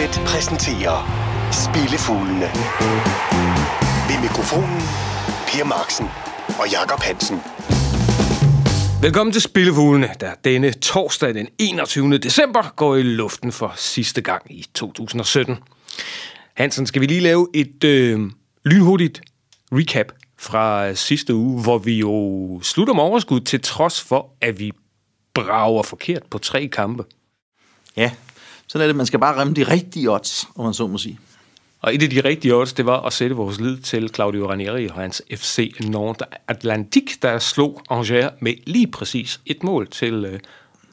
Unibet præsenterer Spillefuglene. Ved mikrofonen Per Marksen og Jakob Hansen. Velkommen til Spillefuglene, der denne torsdag den 21. december går i luften for sidste gang i 2017. Hansen, skal vi lige lave et øh, lynhurtigt recap fra sidste uge, hvor vi jo slutter med overskud til trods for, at vi brager forkert på tre kampe. Ja, sådan er det. Man skal bare ramme de rigtige odds, om man så må sige. Og et af de rigtige odds, det var at sætte vores lid til Claudio Ranieri og hans FC Nantes Atlantik, der slog Angers med lige præcis et mål til øh,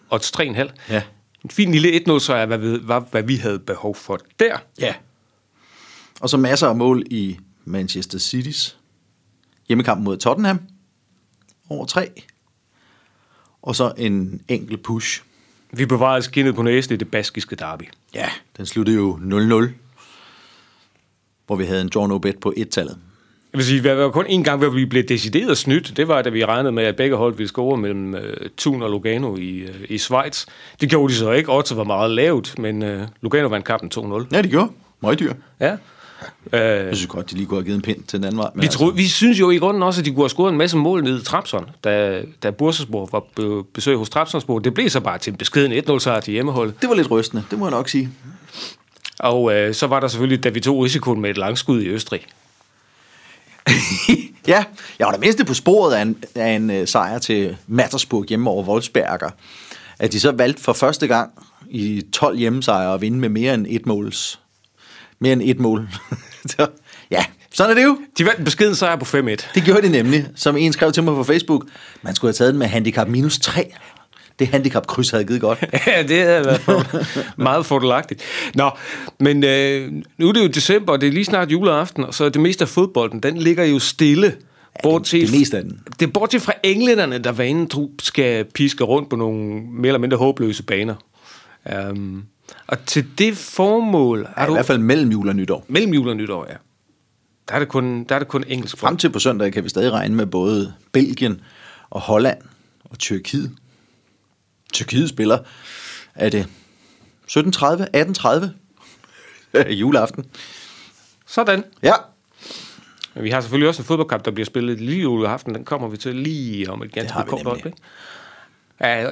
odds 3,5. Ja. En fin lille 1-0, så er hvad, vi- var, hvad vi havde behov for der. Ja. Og så masser af mål i Manchester City's hjemmekamp mod Tottenham. Over tre. Og så en enkelt push. Vi bevarede skinnet på næsen i det baskiske derby. Ja, den sluttede jo 0-0. Hvor vi havde en draw no bet på et-tallet. Jeg vil sige, det var kun en gang, hvor vi blev decideret snydt. Det var, da vi regnede med, at begge hold ville score mellem øh, Thun og Lugano i, øh, i Schweiz. Det gjorde de så ikke. Odds var meget lavt, men øh, Lugano vandt kampen 2-0. Ja, de gjorde. Meget dyr. Ja. Øh, Jeg synes godt, de lige kunne have givet en pind til den anden vej. vi, altså- vi synes jo i grunden også, at de kunne have scoret en masse mål nede i Trapson, da, da Bursersborg var på besøg hos Trapsonsborg. Det blev så bare til en beskeden 1-0-sejr til hjemmeholdet. Det var lidt rystende, det må jeg nok sige. Og øh, så var der selvfølgelig, da vi tog risikoen med et langskud i Østrig. ja, jeg var da mindste på sporet af en, af en uh, sejr til Mattersburg hjemme over Wolfsberger. At de så valgte for første gang i 12 hjemmesejre at vinde med mere end et måls. Mere end et mål. så, ja, sådan er det jo. De vandt en beskeden sejr på 5-1. Det gjorde de nemlig. Som en skrev til mig på Facebook, man skulle have taget den med handicap minus 3. Det handicap-kryds havde givet godt. Ja, det er i hvert fald meget fordelagtigt. Nå, men øh, nu er det jo december, og det er lige snart juleaften, og så det meste af fodbolden, den ligger jo stille. Bortset, det meste af den. Det er bortset fra englænderne, der vanen skal piske rundt på nogle mere eller mindre håbløse baner. Um, og til det formål Ja, har I du... hvert fald mellem jul og nytår. Mellem jul og nytår, ja. Der er det kun, der er det kun engelsk. Frem til på søndag kan vi stadig regne med både Belgien og Holland og Tyrkiet. Tyrkiet spiller, er det 17.30, 18.30 juleaften. Sådan. Ja, Men vi har selvfølgelig også en fodboldkamp, der bliver spillet lige juleaften. Den kommer vi til lige om et ganske kort øjeblik. Ja,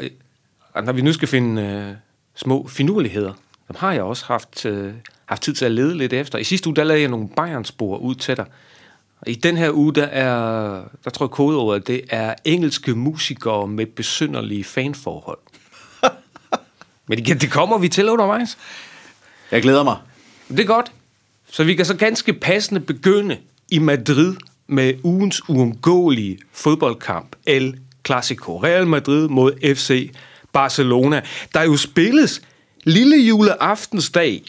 og når vi nu skal finde øh, små finurligheder, dem har jeg også haft, øh, haft tid til at lede lidt efter. I sidste uge, der lavede jeg nogle Bayern-spor ud til dig. I den her uge, der, er, der tror jeg kodeordet, det er engelske musikere med besynderlige fanforhold. Men igen, det kommer vi til undervejs. jeg glæder mig. Det er godt. Så vi kan så ganske passende begynde i Madrid med ugens uundgåelige fodboldkamp, El Clasico. Real Madrid mod FC Barcelona, der jo spilles lille juleaftensdag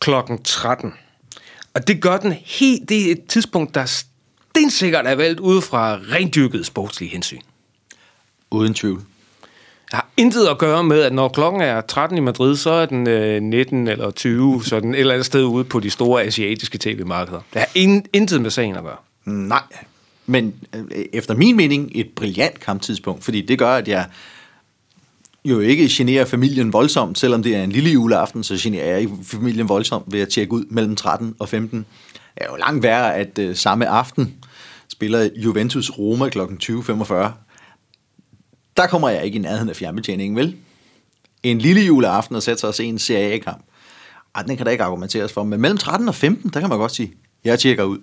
kl. 13. Og det gør den helt, det er et tidspunkt, der stensikkert er valgt ud fra rendyrket sportslige hensyn. Uden tvivl. Det har intet at gøre med, at når klokken er 13 i Madrid, så er den øh, 19 eller 20, så den et eller andet sted ude på de store asiatiske tv-markeder. Det har in, intet med sagen at gøre. Nej, men øh, efter min mening et brilliant kamptidspunkt, fordi det gør, at jeg jo ikke generer familien voldsomt, selvom det er en lille juleaften, så generer jeg ikke familien voldsomt ved at tjekke ud mellem 13 og 15. Det er jo langt værre, at øh, samme aften spiller Juventus Roma kl. 20.45. Der kommer jeg ikke i nærheden af fjernbetjeningen, vel? En lille juleaften og sætte sig og se en Serie A-kamp. Ej, den kan der ikke argumenteres for, men mellem 13 og 15, der kan man godt sige, jeg tjekker ud.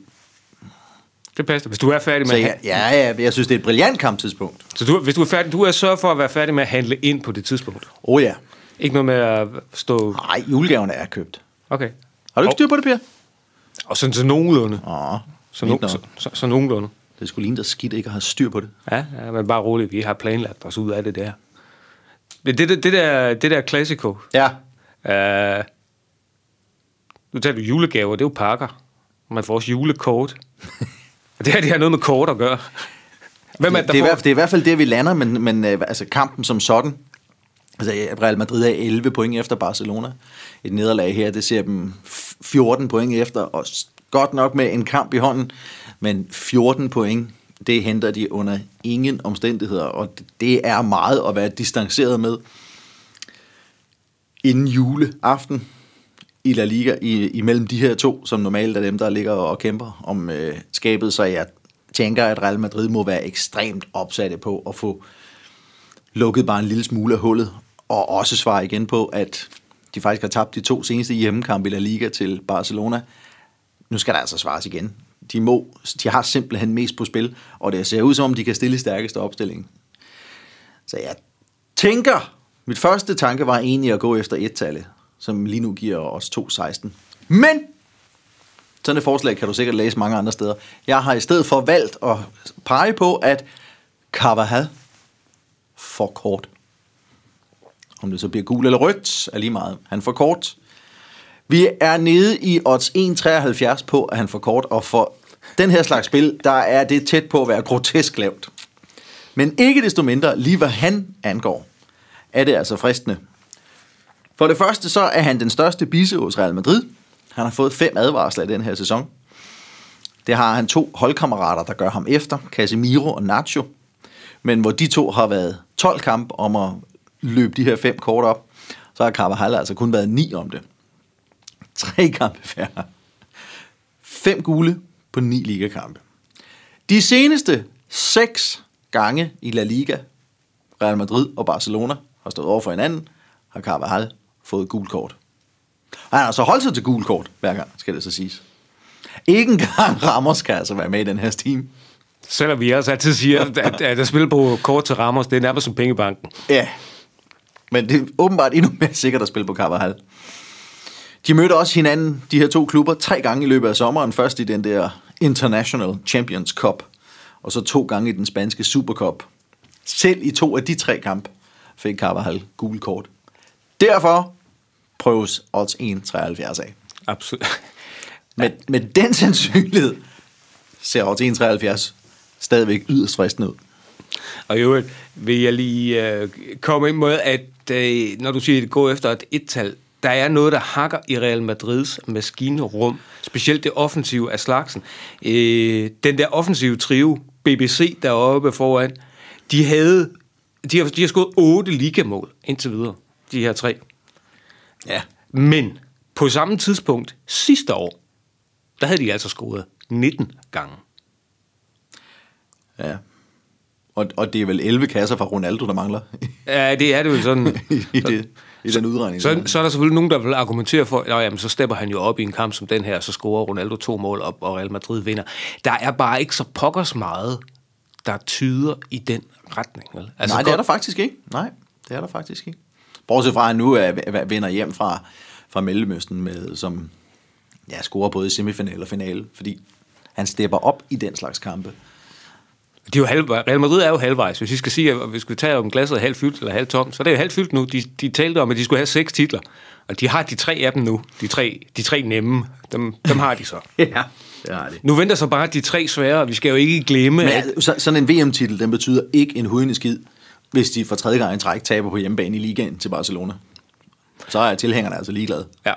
Det passer. Hvis du er færdig med Så at ja, ja, jeg synes, det er et brilliant kamptidspunkt. så du, hvis du er færdig, du er sørget for at være færdig med at handle ind på det tidspunkt. Oh, ja. Ikke noget med at stå... Nej, julegaverne er købt. Okay. Har du ikke styr på det, Per? Og sådan så nogenlunde. Åh, Så, fint no, så, så, så nogenlunde. Det skulle ligne, der skidt ikke har styr på det. Ja, ja, men bare roligt. Vi har planlagt os ud af det der. Men det, det, det der, det der Clasico, Ja. Uh, nu taler du julegaver, det er jo pakker. Man får også julekort. Det her, det har noget med kort at gøre. Hvem er det, det, er i der hvert, får... det er i hvert fald det, vi lander, men, men øh, altså, kampen som sådan, altså Real Madrid er 11 point efter Barcelona. Et nederlag her, det ser dem f- 14 point efter, og godt nok med en kamp i hånden, men 14 point, det henter de under ingen omstændigheder, og det er meget at være distanceret med. Inden juleaften i La Liga i, imellem de her to, som normalt er dem, der ligger og kæmper om øh, skabet, så jeg tænker, at Real Madrid må være ekstremt opsatte på at få lukket bare en lille smule af hullet, og også svare igen på, at de faktisk har tabt de to seneste hjemmekampe i La Liga til Barcelona. Nu skal der altså svares igen. De, må, de har simpelthen mest på spil, og det ser ud som om, de kan stille stærkeste opstilling. Så jeg tænker, mit første tanke var egentlig at gå efter et-tallet, som lige nu giver os 2,16. Men sådan et forslag kan du sikkert læse mange andre steder. Jeg har i stedet for valgt at pege på, at Carvajal får kort. Om det så bliver gul eller rødt, er lige meget. Han får kort. Vi er nede i odds 1,73 på, at han får kort, og for den her slags spil, der er det tæt på at være grotesk lavt. Men ikke desto mindre, lige hvad han angår, er det altså fristende. For det første så er han den største bisse hos Real Madrid. Han har fået fem advarsler i den her sæson. Det har han to holdkammerater, der gør ham efter, Casemiro og Nacho. Men hvor de to har været 12 kamp om at løbe de her fem kort op, så har Carvajal altså kun været ni om det. Tre kampe færre. Fem gule på ni ligakampe. De seneste seks gange i La Liga, Real Madrid og Barcelona har stået over for hinanden, har Carvajal fået gul kort. Og han har så holdt sig til gul kort hver gang, skal det så siges. Ikke engang Ramos kan altså være med i den her team. Selvom vi også altid siger, at, at at spille på kort til Ramos, det er nærmest som pengebanken. Ja, men det er åbenbart endnu mere sikkert at spille på Carvajal. De mødte også hinanden, de her to klubber, tre gange i løbet af sommeren. Først i den der International Champions Cup, og så to gange i den spanske Super Cup. Selv i to af de tre kampe fik Carvajal gul kort. Derfor prøves odds 1,73 af. Absolut. Med, med den sandsynlighed ser odds 1,73 stadigvæk yderst fristende ud. Og i øvrigt vil jeg lige øh, komme ind med, at øh, når du siger, at det går efter et et-tal, der er noget, der hakker i Real Madrids maskinerum, specielt det offensive af slagsen. Øh, den der offensive trio, BBC deroppe foran, de havde de har, de har skået otte ligamål indtil videre, de her tre. Ja. Men på samme tidspunkt sidste år, der havde de altså scoret 19 gange. Ja. Og, og det er vel 11 kasser fra Ronaldo, der mangler Ja, det er det jo sådan. i, det, i den udregning. Så, så er der selvfølgelig nogen, der vil argumentere for, at jamen, så stepper han jo op i en kamp som den her, så scorer Ronaldo to mål op, og Real Madrid vinder. Der er bare ikke så pokkers meget, der tyder i den retning. Vel? Altså, Nej, det er der faktisk ikke. Nej, det er der faktisk ikke. Bortset fra, at nu er, vender hjem fra, fra Mellemøsten, med, som ja, scorer både i semifinal og finale, fordi han stepper op i den slags kampe. Det er jo halv, Real Madrid er jo halvvejs. Hvis vi skal sige, at vi skal tage om glasset er halvt fyldt eller halvt tomt, så er det jo halvt fyldt nu. De, de talte om, at de skulle have seks titler, og de har de tre af dem nu. De tre, de tre nemme, dem, dem har de så. ja, det har de. Nu venter så bare de tre svære, vi skal jo ikke glemme... Men, at... så, sådan en VM-titel, den betyder ikke en hudende skid, hvis de for tredje gang i træk taber på hjemmebane i ligaen til Barcelona. Så er tilhængerne altså ligeglade. Ja.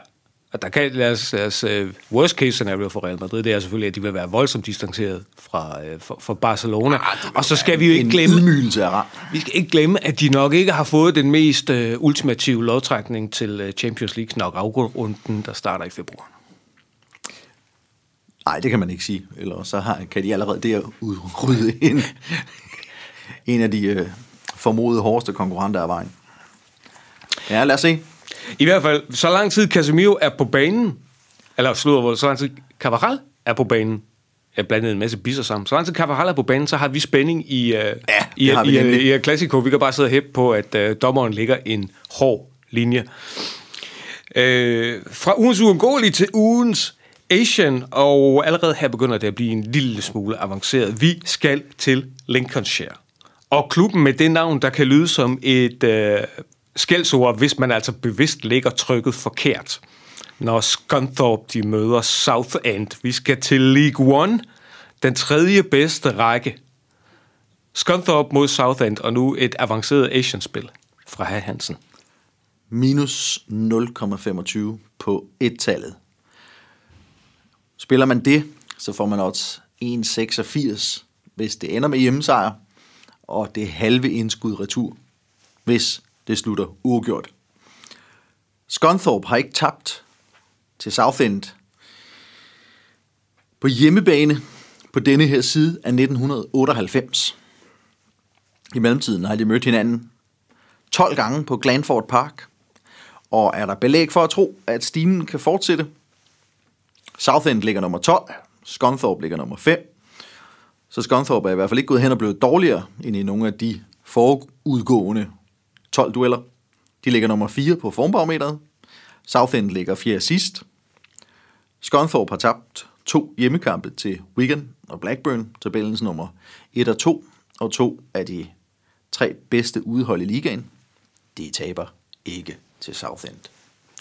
Og der kan deres, deres uh, worst case scenario for Real Madrid, det er selvfølgelig, at de vil være voldsomt distanceret fra, uh, for, for Barcelona. Ah, og så skal vi jo ikke glemme... af Vi skal ikke glemme, at de nok ikke har fået den mest uh, ultimative lodtrækning til uh, Champions League knockout-runden, der starter i februar. Nej, det kan man ikke sige. Eller så har, kan de allerede der udrydde en, en af de uh, formodede hårdeste konkurrenter af vejen. Ja, lad os se. I hvert fald, så lang tid Casemiro er på banen, eller slutter, så lang tid Cavaral er på banen, jeg blandede en masse bisser sammen. Så lang tid Cavaral er på banen, så har vi spænding i, uh, ja, i, i, i, i Classico. Vi kan bare sidde og hæppe på, at uh, dommeren ligger en hård linje. Uh, fra ugens uundgåelige til ugens Asian, og allerede her begynder det at blive en lille smule avanceret. Vi skal til Lincolnshire. Og klubben med det navn, der kan lyde som et øh, skældsord, hvis man altså bevidst lægger trykket forkert. Når Scunthorpe de møder Southend. Vi skal til League One, den tredje bedste række. Scunthorpe mod Southend, og nu et avanceret Asian-spil fra Herr Hansen. Minus 0,25 på et-tallet. Spiller man det, så får man odds 1,86, hvis det ender med hjemmesejr, og det halve indskud retur, hvis det slutter uafgjort. Scunthorpe har ikke tabt til Southend på hjemmebane på denne her side af 1998. I mellemtiden har de mødt hinanden 12 gange på Glanford Park, og er der belæg for at tro, at stimen kan fortsætte. Southend ligger nummer 12, Scunthorpe ligger nummer 5, så Scunthorpe er i hvert fald ikke gået hen og blevet dårligere end i nogle af de forudgående 12 dueller. De ligger nummer 4 på formbarometeret. Southend ligger 4 sidst. Scunthorpe har tabt to hjemmekampe til Wigan og Blackburn, tabellens nummer 1 og 2, og to af de tre bedste udhold i ligaen. De taber ikke til Southend.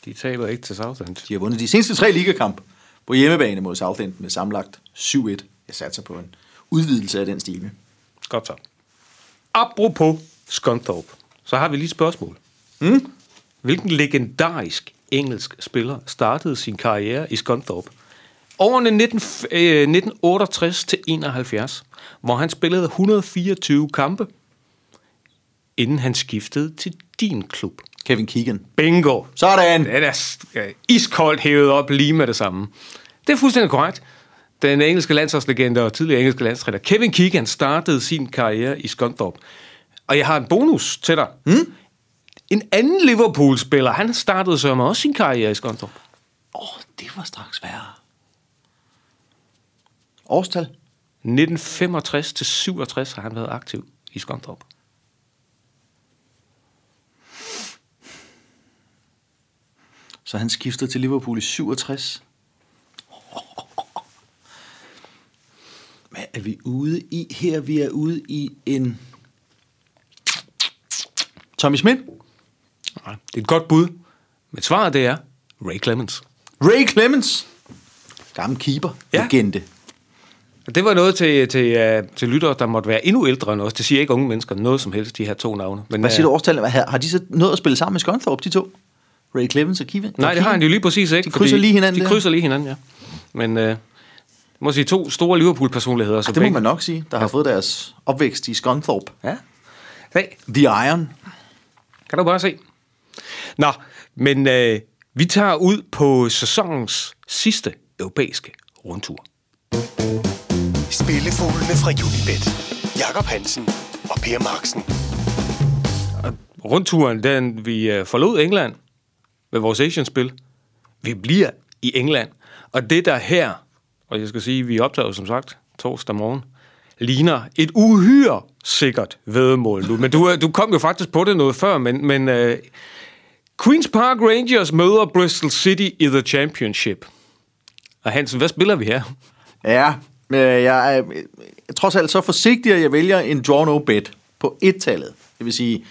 De taber ikke til Southend. De har vundet de seneste tre ligakamp på hjemmebane mod Southend med samlet 7-1. Jeg satser på en udvidelse af den stime. Godt så. Apropos Scunthorpe, så har vi lige et spørgsmål. Mm? Hvilken legendarisk engelsk spiller startede sin karriere i Scunthorpe? Årene 19, øh, 1968 til 71, hvor han spillede 124 kampe, inden han skiftede til din klub. Kevin Keegan. Bingo! Sådan! Det er iskoldt hævet op lige med det samme. Det er fuldstændig korrekt. Den engelske landsholdslegende og tidligere engelske landstræner Kevin Keegan startede sin karriere i Scunthorpe. Og jeg har en bonus til dig. Hmm? En anden Liverpool-spiller, han startede så også sin karriere i Scunthorpe. Åh, oh, det var straks værre. Årstal? 1965 til 67 har han været aktiv i Scunthorpe. Så han skiftede til Liverpool i 67. Hvad er vi ude i her? Vi er ude i en... Tommy Smith? Nej, det er et godt bud. Men svaret det er Ray Clemens. Ray Clemens? Gammel keeper. Ja. Legende. Det var noget til, til, uh, til lyttere, der måtte være endnu ældre end os. Det siger ikke unge mennesker noget som helst, de her to navne. Men, Hvad øh, siger du årstal? Hvad- Har har de så nået at spille sammen med Scunthorpe, de to? Ray Clemens og Kevin? Nej, det har han jo lige præcis ikke. De krydser lige hinanden De krydser lige hinanden, ja. Men uh, må sige to store Liverpool-personligheder. Så Det må man nok sige, der har fået deres opvækst i Scunthorpe. Ja. Hey, The Iron. kan du bare se. Nå, men uh, vi tager ud på sæsonens sidste europæiske rundtur. Spillefuglene fra Unibet. Jakob Hansen og Per Marksen. Rundturen, den vi uh, forlod England med vores Asian-spil. Vi bliver i England. Og det der her, og jeg skal sige, vi optager som sagt torsdag morgen, ligner et uhyre sikkert vedmål nu. Men du, øh, du kom jo faktisk på det noget før, men, men uh, Queen's Park Rangers møder Bristol City i The Championship. Og Hansen, hvad spiller vi her? Ja, øh, jeg er trods alt så forsigtig, at jeg vælger en draw no bet på et-tallet. Det vil sige,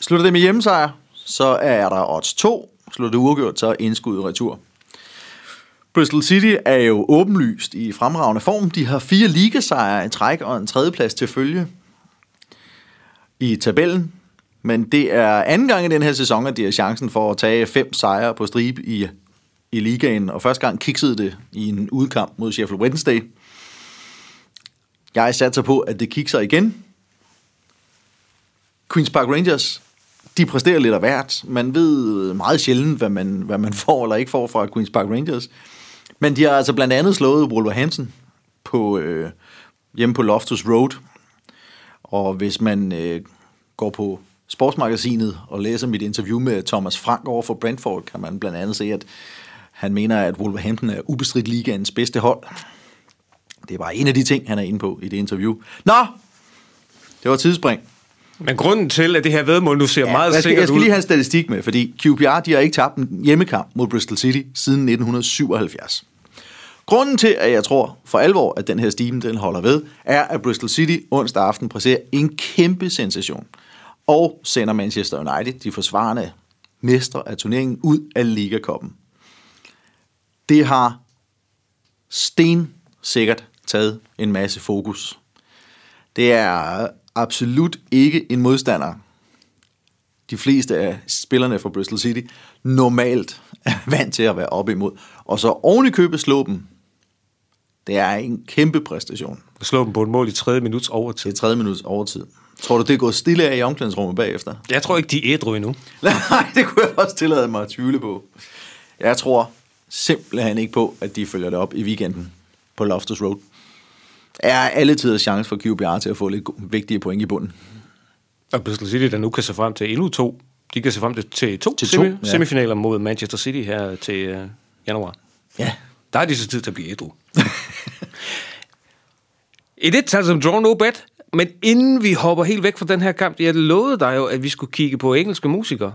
slutter det med hjemmesejr, så er der odds 2. Slutter det uafgjort, så er indskud retur. Bristol City er jo åbenlyst i fremragende form. De har fire ligasejre i træk og en tredjeplads til følge i tabellen. Men det er anden gang i den her sæson, at de har chancen for at tage fem sejre på stribe i, i ligaen. Og første gang kiksede det i en udkamp mod Sheffield Wednesday. Jeg satser på, at det kikser igen. Queen's Park Rangers, de præsterer lidt af hvert. Man ved meget sjældent, hvad man, hvad man får eller ikke får fra Queen's Park Rangers. Men de har altså blandt andet slået Wolverhampton på, øh, hjemme på Loftus Road. Og hvis man øh, går på Sportsmagasinet og læser mit interview med Thomas Frank over for Brentford, kan man blandt andet se, at han mener, at Wolverhampton er ubestridt ligaens bedste hold. Det er bare en af de ting, han er inde på i det interview. Nå, det var tidsspring. Men grunden til, at det her vedmål nu ser ja, meget jeg, skal, sikkert jeg skal ud... lige have en statistik med, fordi QPR de har ikke tabt en hjemmekamp mod Bristol City siden 1977. Grunden til, at jeg tror for alvor, at den her stime den holder ved, er, at Bristol City onsdag aften præsterer en kæmpe sensation og sender Manchester United, de forsvarende mestre af turneringen, ud af Ligakoppen. Det har sten sikkert taget en masse fokus. Det er absolut ikke en modstander, de fleste af spillerne fra Bristol City normalt er vant til at være op imod. Og så oven i købet slå dem. Det er en kæmpe præstation. Slå dem på et mål i tredje minuts overtid. Er tredje minuts overtid. Tror du, det er gået stille af i omklædningsrummet bagefter? Jeg tror ikke, de er ædru endnu. Nej, det kunne jeg også tillade mig at tvivle på. Jeg tror, simpelthen ikke på, at de følger det op i weekenden på Loftus Road. Er alle tiders chance for QPR til at få lidt vigtige point i bunden. Og Bristol City, der nu kan se frem til endnu to. De kan se frem til, til to, Til to, semi, ja. semifinaler mod Manchester City her til øh, januar. Ja, Der er de så tid til at blive ædru. I det tal som draw no bet, men inden vi hopper helt væk fra den her kamp, jeg lovede dig jo, at vi skulle kigge på engelske musikere.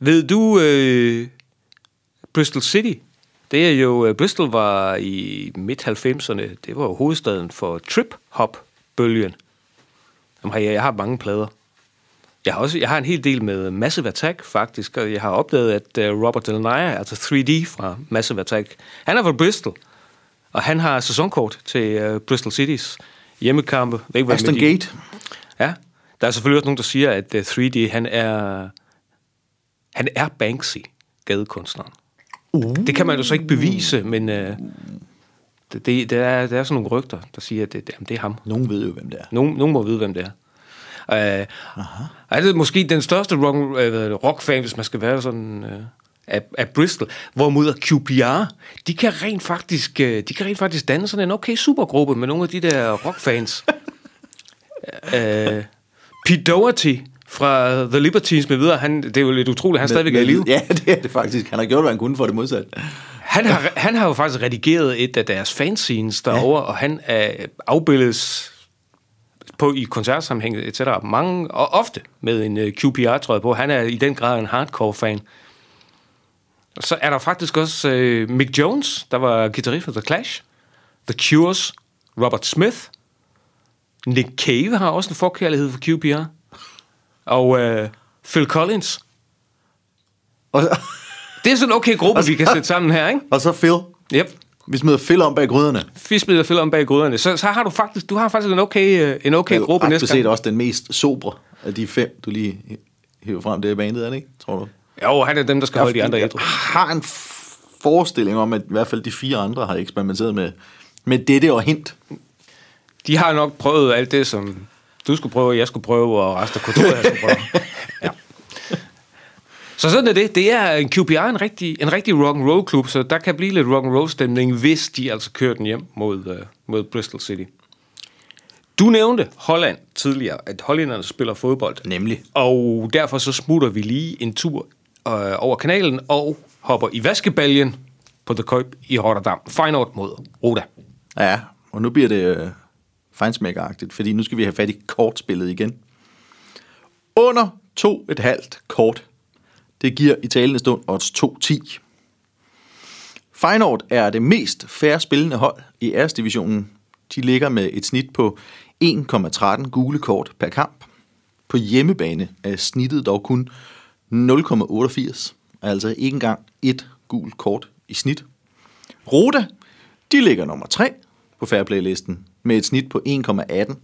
Ved du, øh, Bristol City, det er jo, øh, Bristol var i midt-90'erne, det var jo hovedstaden for trip-hop-bølgen. Jamen, jeg, jeg har mange plader. Jeg har, også, jeg har en hel del med Massive Attack, faktisk, og jeg har opdaget, at uh, Robert Del Nair, altså 3D fra Massive Attack, han er fra Bristol, og han har sæsonkort til uh, Bristol Cities hjemmekampe. Ved ikke, Aston Gate. Ja, der er selvfølgelig også nogen, der siger, at uh, 3D, han er, han er Banksy, gadekunstneren. Uh. Det kan man jo så ikke bevise, men uh, det, det, det, er, det er sådan nogle rygter, der siger, at det, det, jamen, det er ham. Nogen ved jo, hvem det er. Nogen, nogen må vide, hvem det er. Uh, er det måske den største rock, uh, rockfan, hvis man skal være sådan, uh, af, af Bristol. Hvorimod QPR, de kan rent faktisk, uh, de kan rent faktisk danne sådan en okay supergruppe med nogle af de der rockfans. uh, Pete Doherty fra The Libertines med videre, han, det er jo lidt utroligt, han stadigvæk er i live. Ja, det er det faktisk. Han har gjort, hvad han kunne for det modsat. Han har, han har jo faktisk redigeret et af deres fanscenes derovre, ja. og han er afbildes på i koncertsammenhæng, etc. Mange, og ofte med en uh, QPR-trøje på. Han er i den grad en hardcore-fan. Så er der faktisk også uh, Mick Jones, der var guitarist for The Clash. The Cures, Robert Smith. Nick Cave har også en forkærlighed for QPR. Og uh, Phil Collins. Og, Det er sådan en okay gruppe, så- vi kan sætte sammen her, ikke? og så Phil. Yep. Vi smider Phil om bag gryderne. Fisk og Phil om bag gryderne. Så, så har du faktisk, du har faktisk en okay, øh, en okay gruppe næste er set gang. også den mest sobre af de fem, du lige hiver frem. Det er bandet, er det ikke? Tror du? Jo, han er dem, der skal holde de andre jeg ædru. har en forestilling om, at i hvert fald de fire andre har eksperimenteret med, med dette og hint. De har nok prøvet alt det, som du skulle prøve, jeg skulle prøve, og resten af kontoret skulle prøve. ja. Så sådan er det. Det er en QPR, en rigtig, en rigtig rock and roll klub, så der kan blive lidt rock and roll stemning, hvis de altså kører den hjem mod, uh, mod Bristol City. Du nævnte Holland tidligere, at hollænderne spiller fodbold. Nemlig. Og derfor så smutter vi lige en tur øh, over kanalen og hopper i vaskebaljen på The Køb i Rotterdam. Feyenoord mod Roda. Ja, og nu bliver det øh, fejnsmækkeragtigt, fordi nu skal vi have fat i kortspillet igen. Under to et halvt kort. Det giver i talende stund odds 2-10. Feyenoord er det mest færre spillende hold i æresdivisionen. De ligger med et snit på 1,13 gule kort per kamp. På hjemmebane er snittet dog kun 0,88, altså ikke engang et gult kort i snit. Roda, de ligger nummer 3 på Fairplay-listen med et snit på 1,18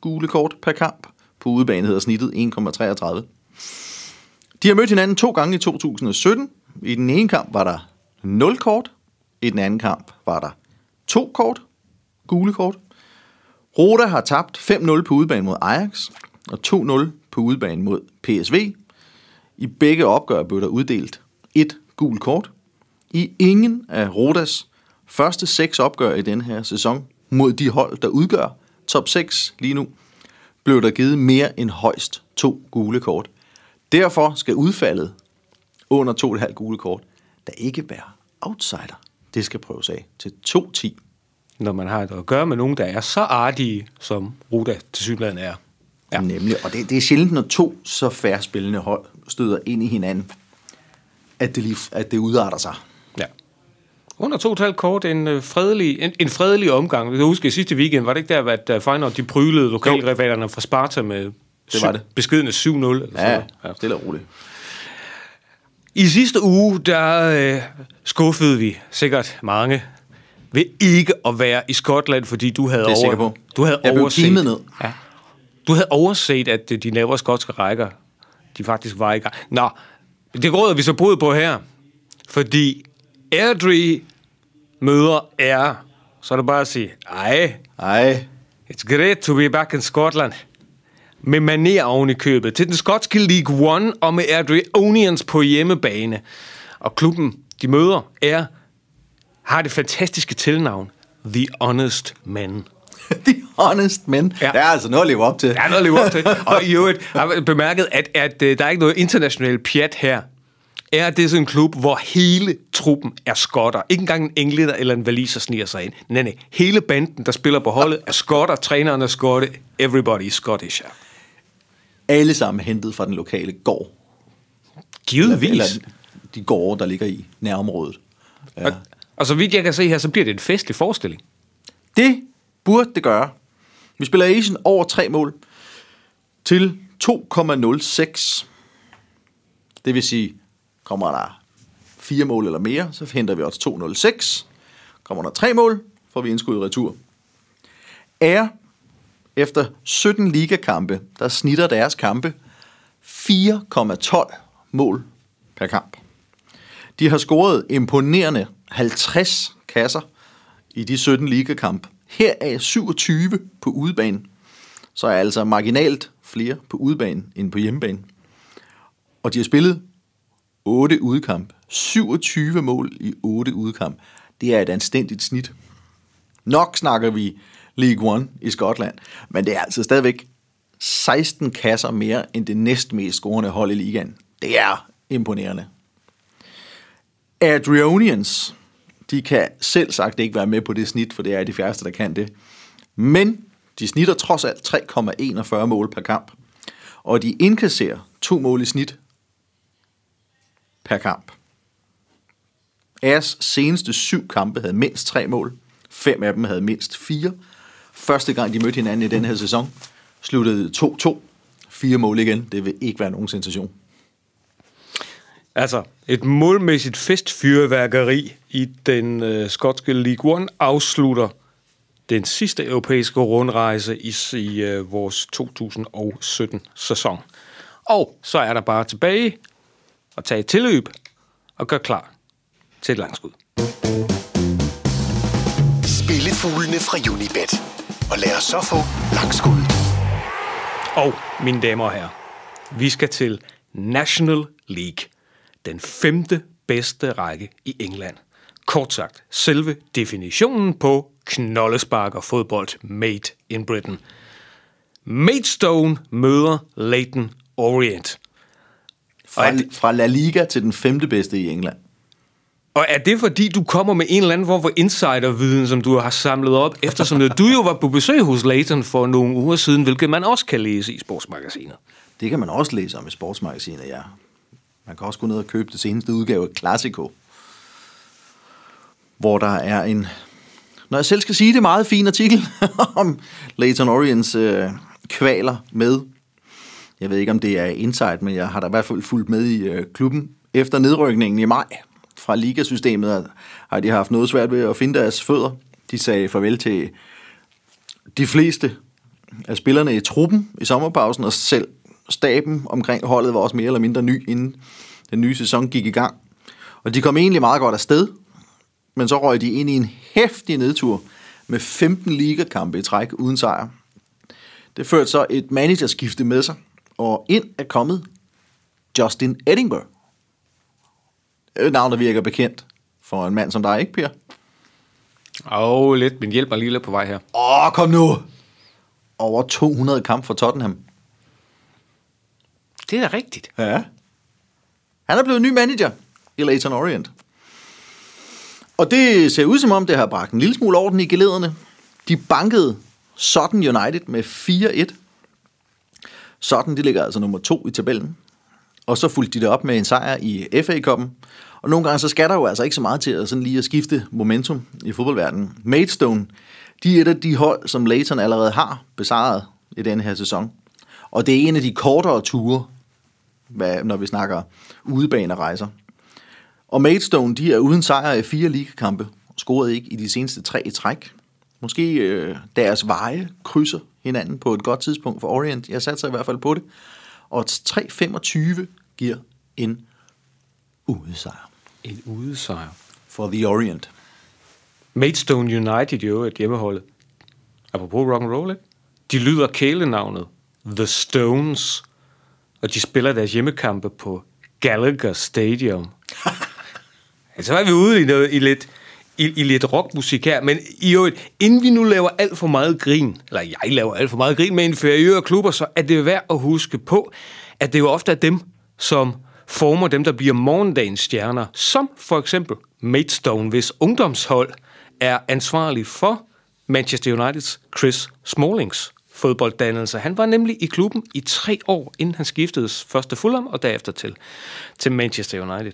gule kort per kamp. På udebane hedder snittet 1,33. De har mødt hinanden to gange i 2017. I den ene kamp var der 0 kort. I den anden kamp var der to kort. Gule kort. Roda har tabt 5-0 på udebane mod Ajax og 2-0 på udebane mod PSV. I begge opgør blev der uddelt et gult kort. I ingen af Rodas første seks opgør i den her sæson mod de hold, der udgør top 6 lige nu, blev der givet mere end højst to gule kort. Derfor skal udfaldet under 2,5 gule kort der ikke være outsider. Det skal prøves af til 2-10. Når man har at gøre med nogen, der er så artige, som Roda til synligheden er. Ja. Nemlig, og det, det er sjældent, når to så færre spillende hold støder ind i hinanden, at det, lige, at det udarter sig. Ja. Under to tal kort, en, øh, fredelig, en, en fredelig omgang. Jeg husker, i sidste weekend, var det ikke der, at Feyenoord de prylede lokalrivalerne fra Sparta med Det var det. beskidende 7-0? Eller Ja, ja. stille og roligt. I sidste uge, der øh, skuffede vi sikkert mange ved ikke at være i Skotland, fordi du havde, er over, på. du havde Jeg overset, ned. Ja, du havde overset, at øh, de lavere skotske rækker, de faktisk var i gang. Nå, det råder vi så brud på her, fordi Airdrie møder er, så er det bare at sige, ej, Ej, It's great to be back in Scotland. Med maner oven i købet. Til den skotske League One og med Airdrie Onions på hjemmebane. Og klubben, de møder, er har det fantastiske tilnavn The Honest Men. The honest men. Ja. Det er altså noget at leve op til. Ja, noget at leve op til. Og i øvrigt har bemærket, at, at øh, der er ikke noget internationalt pjat her. Er det sådan en klub, hvor hele truppen er skotter? Ikke engang en englænder eller en valiser sniger sig ind. Nej, nej. Hele banden, der spiller på holdet, er skotter. Træneren er skotte. Everybody is Scottish. Ja. Alle sammen hentet fra den lokale gård. Givetvis. Eller de gårde, der ligger i nærområdet. Ja. Og, og så vidt jeg kan se her, så bliver det en festlig forestilling. Det burde det gøre. Vi spiller Asian over tre mål til 2,06. Det vil sige, kommer der fire mål eller mere, så henter vi også 2,06. Kommer der tre mål, får vi indskud i retur. Er efter 17 ligakampe, der snitter deres kampe 4,12 mål per kamp. De har scoret imponerende 50 kasser i de 17 ligakamp. Her er 27 på udebane. Så er altså marginalt flere på udebane end på hjemmebane. Og de har spillet 8 udkamp. 27 mål i 8 udkamp. Det er et anstændigt snit. Nok snakker vi League One i Skotland, men det er altså stadigvæk 16 kasser mere end det næstmest scorende hold i ligaen. Det er imponerende. Adrianians, de kan selv sagt ikke være med på det snit, for det er de færreste, der kan det. Men de snitter trods alt 3,41 mål per kamp. Og de indkasserer to mål i snit per kamp. Ayers seneste syv kampe havde mindst tre mål. Fem af dem havde mindst fire. Første gang de mødte hinanden i den her sæson, sluttede 2-2. Fire mål igen. Det vil ikke være nogen sensation. Altså, et målmæssigt festfyrværkeri i den øh, skotske League One afslutter den sidste europæiske rundrejse i, i øh, vores 2017-sæson. Og så er der bare tilbage at tage et tilløb og gøre klar til et langskud. Spillefuglene fra Unibet. Og lad os så få langskuddet. Og, mine damer og herrer, vi skal til National League. Den femte bedste række i England. Kort sagt, selve definitionen på knoldespark og fodbold made in Britain. Maidstone møder Leighton Orient. Fra, det- fra La Liga til den femte bedste i England. Og er det fordi, du kommer med en eller anden form for insiderviden, som du har samlet op, eftersom du jo var på besøg hos Leighton for nogle uger siden, hvilket man også kan læse i sportsmagasinet? Det kan man også læse om i sportsmagasinet, ja. Man kan også gå ned og købe det seneste udgave af Classico, hvor der er en, når jeg selv skal sige det, meget fin artikel om Leighton Orients øh, kvaler med. Jeg ved ikke, om det er insight, men jeg har da i hvert fald fulgt med i øh, klubben. Efter nedrykningen i maj fra ligasystemet har de haft noget svært ved at finde deres fødder. De sagde farvel til de fleste af spillerne i truppen i sommerpausen, og selv staben omkring holdet var også mere eller mindre ny, inden den nye sæson gik i gang. Og de kom egentlig meget godt afsted, men så røg de ind i en hæftig nedtur med 15 ligakampe i træk uden sejr. Det førte så et managerskifte med sig, og ind er kommet Justin Edinburgh. Et navn, der virker bekendt for en mand som dig, ikke Per? Åh, oh, lidt, men hjælp mig lige lidt på vej her. Åh, kom nu! Over 200 kamp for Tottenham. Det er da rigtigt. Ja. Han er blevet ny manager i Leighton Orient. Og det ser ud som om, det har bragt en lille smule orden i gelederne. De bankede Sutton United med 4-1. Sådan, de ligger altså nummer to i tabellen. Og så fulgte de det op med en sejr i FA-koppen. Og nogle gange så skal der jo altså ikke så meget til at, sådan lige at skifte momentum i fodboldverdenen. Maidstone, de er et af de hold, som Leighton allerede har besejret i denne her sæson. Og det er en af de kortere ture, hvad, når vi snakker udebanerejser. Og Maidstone, de er uden sejr i fire ligakampe, scorede ikke i de seneste tre i træk. Måske øh, deres veje krydser hinanden på et godt tidspunkt for Orient. Jeg satte sig i hvert fald på det. Og 3-25 giver en udesejr En udesejr. for The Orient. Maidstone United jo et hjemmeholdet. Apropos rock and roll? De lyder kælenavnet The Stones, og de spiller deres hjemmekampe på Gallagher Stadium. altså, så er vi ude i, noget, i lidt i, i lidt rockmusik her, men i øvrigt, inden vi nu laver alt for meget grin, eller jeg laver alt for meget grin med inferiøre klubber, så er det værd at huske på, at det jo ofte er dem, som former dem, der bliver morgendagens stjerner, som for eksempel Maidstone, hvis ungdomshold er ansvarlig for Manchester Uniteds Chris Smallings fodbolddannelse. Han var nemlig i klubben i tre år, inden han skiftede først til Fulham og derefter til, til Manchester United.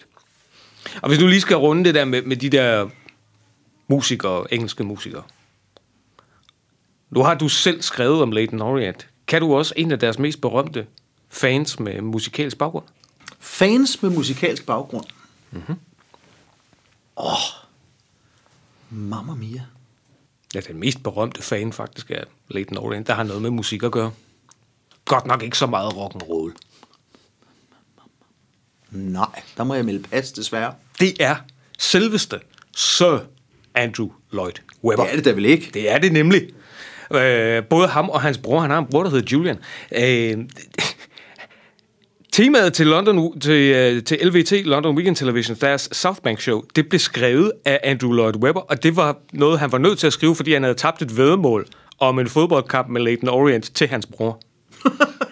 Og hvis du lige skal runde det der med, med de der musikere, engelske musikere. Nu har du selv skrevet om Leighton Orient. Kan du også en af deres mest berømte fans med musikalsk baggrund? Fans med musikalsk baggrund. Mm-hmm. Åh, Mamma Mia. Ja, den mest berømte fan faktisk er Leighton Orient, der har noget med musik at gøre. Godt nok ikke så meget rock and roll. Nej, der må jeg melde pas, desværre. Det er selveste Sir Andrew Lloyd Webber. Det er det da vel ikke? Det er det nemlig. Øh, både ham og hans bror, han har en bror, der hedder Julian. Øh, temaet til, London, til, øh, til LVT, London Weekend Television, deres South Bank Show, det blev skrevet af Andrew Lloyd Webber, og det var noget, han var nødt til at skrive, fordi han havde tabt et vedmål om en fodboldkamp med Leighton Orient til hans bror.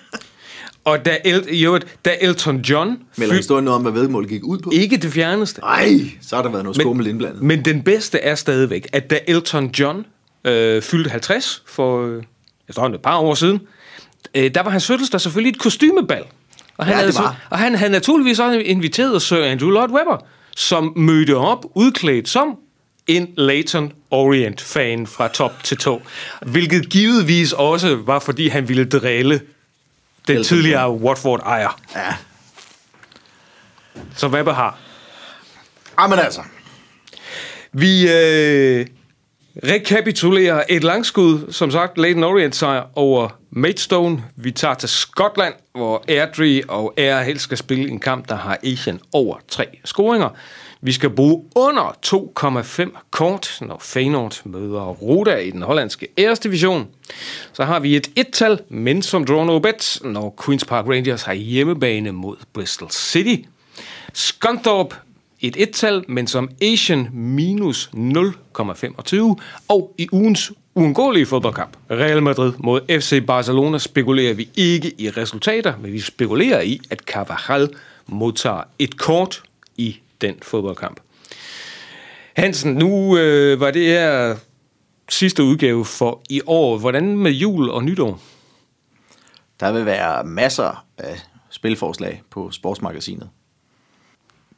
og da, El, jo, da Elton John... Melder historien noget om, hvad vedmålet gik ud på? Ikke det fjerneste. Nej, så har der været noget skummel indblandet. Men den bedste er stadigvæk, at da Elton John øh, fyldte 50 for øh, efterhånden et par år siden, øh, der var hans fødselsdag selvfølgelig et kostymebal. Og han, Ja, havde, var. og han havde naturligvis også inviteret Sir Andrew Lloyd Webber, som mødte op udklædt som en Leighton Orient-fan fra top til tå. Hvilket givetvis også var, fordi han ville drille den Elton tidligere Watford-ejer. Ja. Så Webber har. Jamen altså. Vi øh, rekapitulerer et langskud, som sagt, Leighton Orient sejr over Maidstone. Vi tager til Skotland, hvor Airdrie og Air helst skal spille en kamp, der har Asian over tre scoringer. Vi skal bruge under 2,5 kort, når Feyenoord møder Roda i den hollandske æresdivision. Så har vi et et-tal, men som draw no bet, når Queen's Park Rangers har hjemmebane mod Bristol City. Skontorp et et-tal, men som Asian minus 0,25. Og i ugens uundgåelige fodboldkamp, Real Madrid mod FC Barcelona, spekulerer vi ikke i resultater, men vi spekulerer i, at Carvajal modtager et kort i den fodboldkamp. Hansen, nu øh, var det her sidste udgave for i år. Hvordan med jul og nytår? Der vil være masser af spilforslag på Sportsmagasinet.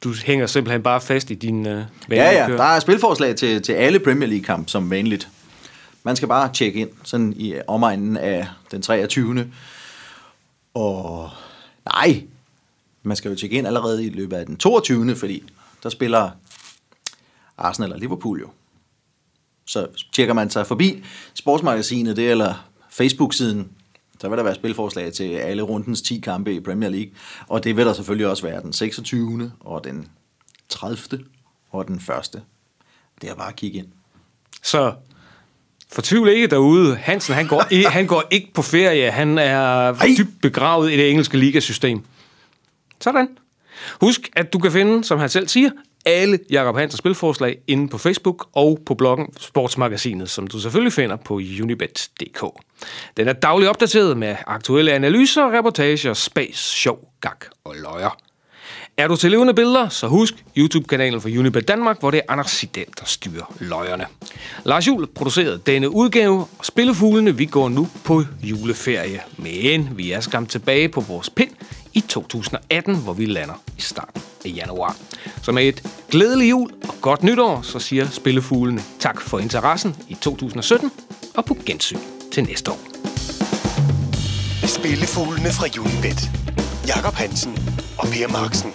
Du hænger simpelthen bare fast i din øh, Ja, ja, kør. der er spilforslag til, til alle Premier League-kamp som vanligt. Man skal bare tjekke ind sådan i omegnen af den 23. Og nej, man skal jo tjekke ind allerede i løbet af den 22. Fordi der spiller Arsenal og Liverpool jo. Så tjekker man sig forbi sportsmagasinet det eller Facebook-siden, så vil der være spilforslag til alle rundens 10 kampe i Premier League. Og det vil der selvfølgelig også være den 26. og den 30. og den 1. Det er bare at kigge ind. Så fortvivl ikke derude. Hansen, han går, i, han går ikke på ferie. Han er Ej. dybt begravet i det engelske ligasystem. Sådan. Husk, at du kan finde, som han selv siger, alle Jakob Hansens spilforslag inde på Facebook og på bloggen Sportsmagasinet, som du selvfølgelig finder på unibet.dk. Den er dagligt opdateret med aktuelle analyser, reportager, spas, sjov, gag og løjer. Er du til levende billeder, så husk YouTube-kanalen for Unibet Danmark, hvor det er Anders Sidel, der styrer løjerne. Lars Jul producerede denne udgave, og Spillefuglene, vi går nu på juleferie. Men vi er skam tilbage på vores pind i 2018, hvor vi lander i starten af januar. Så med et glædeligt jul og godt nytår, så siger Spillefuglene tak for interessen i 2017, og på gensyn til næste år. Spillefuglene fra Unibet. Jakob Hansen og Per Marksen